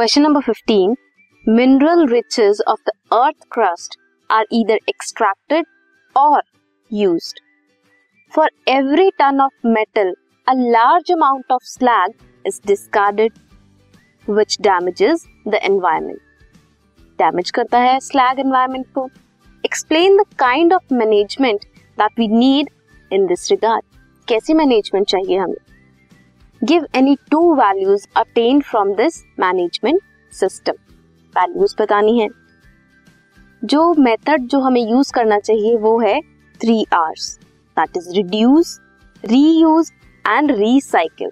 Question number fifteen mineral riches of the earth crust are either extracted or used for every ton of metal a large amount of slag is discarded which damages the environment damage करता है slag environment को. Explain the kind of management that we need in this regard कैसी management चाहिए हमें? Give any two values attain from this management system values बतानी है। जो method जो हमें यूज़ करना चाहिए वो है three Rs that is reduce reuse and recycle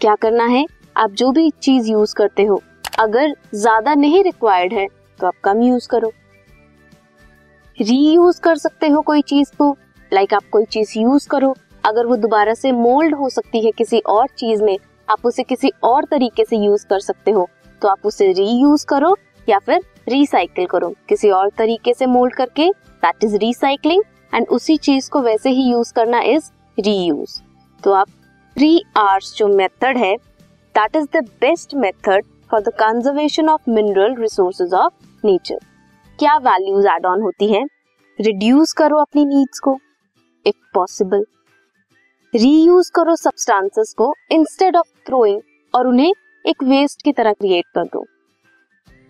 क्या करना है? आप जो भी चीज़ यूज़ करते हो, अगर ज़्यादा नहीं रिक्वायर्ड है तो आप कम यूज़ करो। रीयूज कर सकते हो कोई चीज़ को लाइक like आप कोई चीज़ यूज़ करो अगर वो दोबारा से मोल्ड हो सकती है किसी और चीज़ में, आप उसे किसी और तरीके से यूज़ कर सकते हो। तो आप उसे रीयूज करो या फिर रिसाइकिल करो। किसी और तरीके से मोल्ड करके दैट इज़ रिसाइकलिंग एंड उसी चीज़ को वैसे ही यूज़ करना इज़ रीयूज तो आप थ्री आर्स जो मेथड है that is the best method for the conservation of mineral resources of nature क्या वैल्यूज़ एड ऑन होती हैं? रिड्यूस करो अपनी नीड्स को। इफ़ पॉसिबल रीयूज करो सब्सटेंसेस को इंस्टेड ऑफ़ थ्रोइंग और उन्हें एक वेस्ट की तरह क्रिएट कर दो।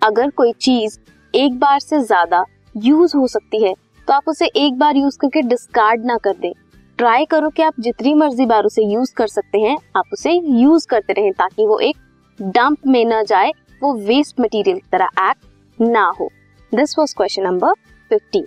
अगर कोई चीज़ एक बार से ज़्यादा यूज़ हो सकती है तो आप उसे एक बार यूज़ करके डिस्कार्ड ना कर दें। ट्राई करो कि आप जितनी मर्ज़ी बार उसे यूज़ कर सकते हैं, आप उसे यूज़ करते रहें ताकि वो एक डंप में ना जाए, वो वेस्ट मटेरियल की तरह एक्ट ना हो। This was question number fifteen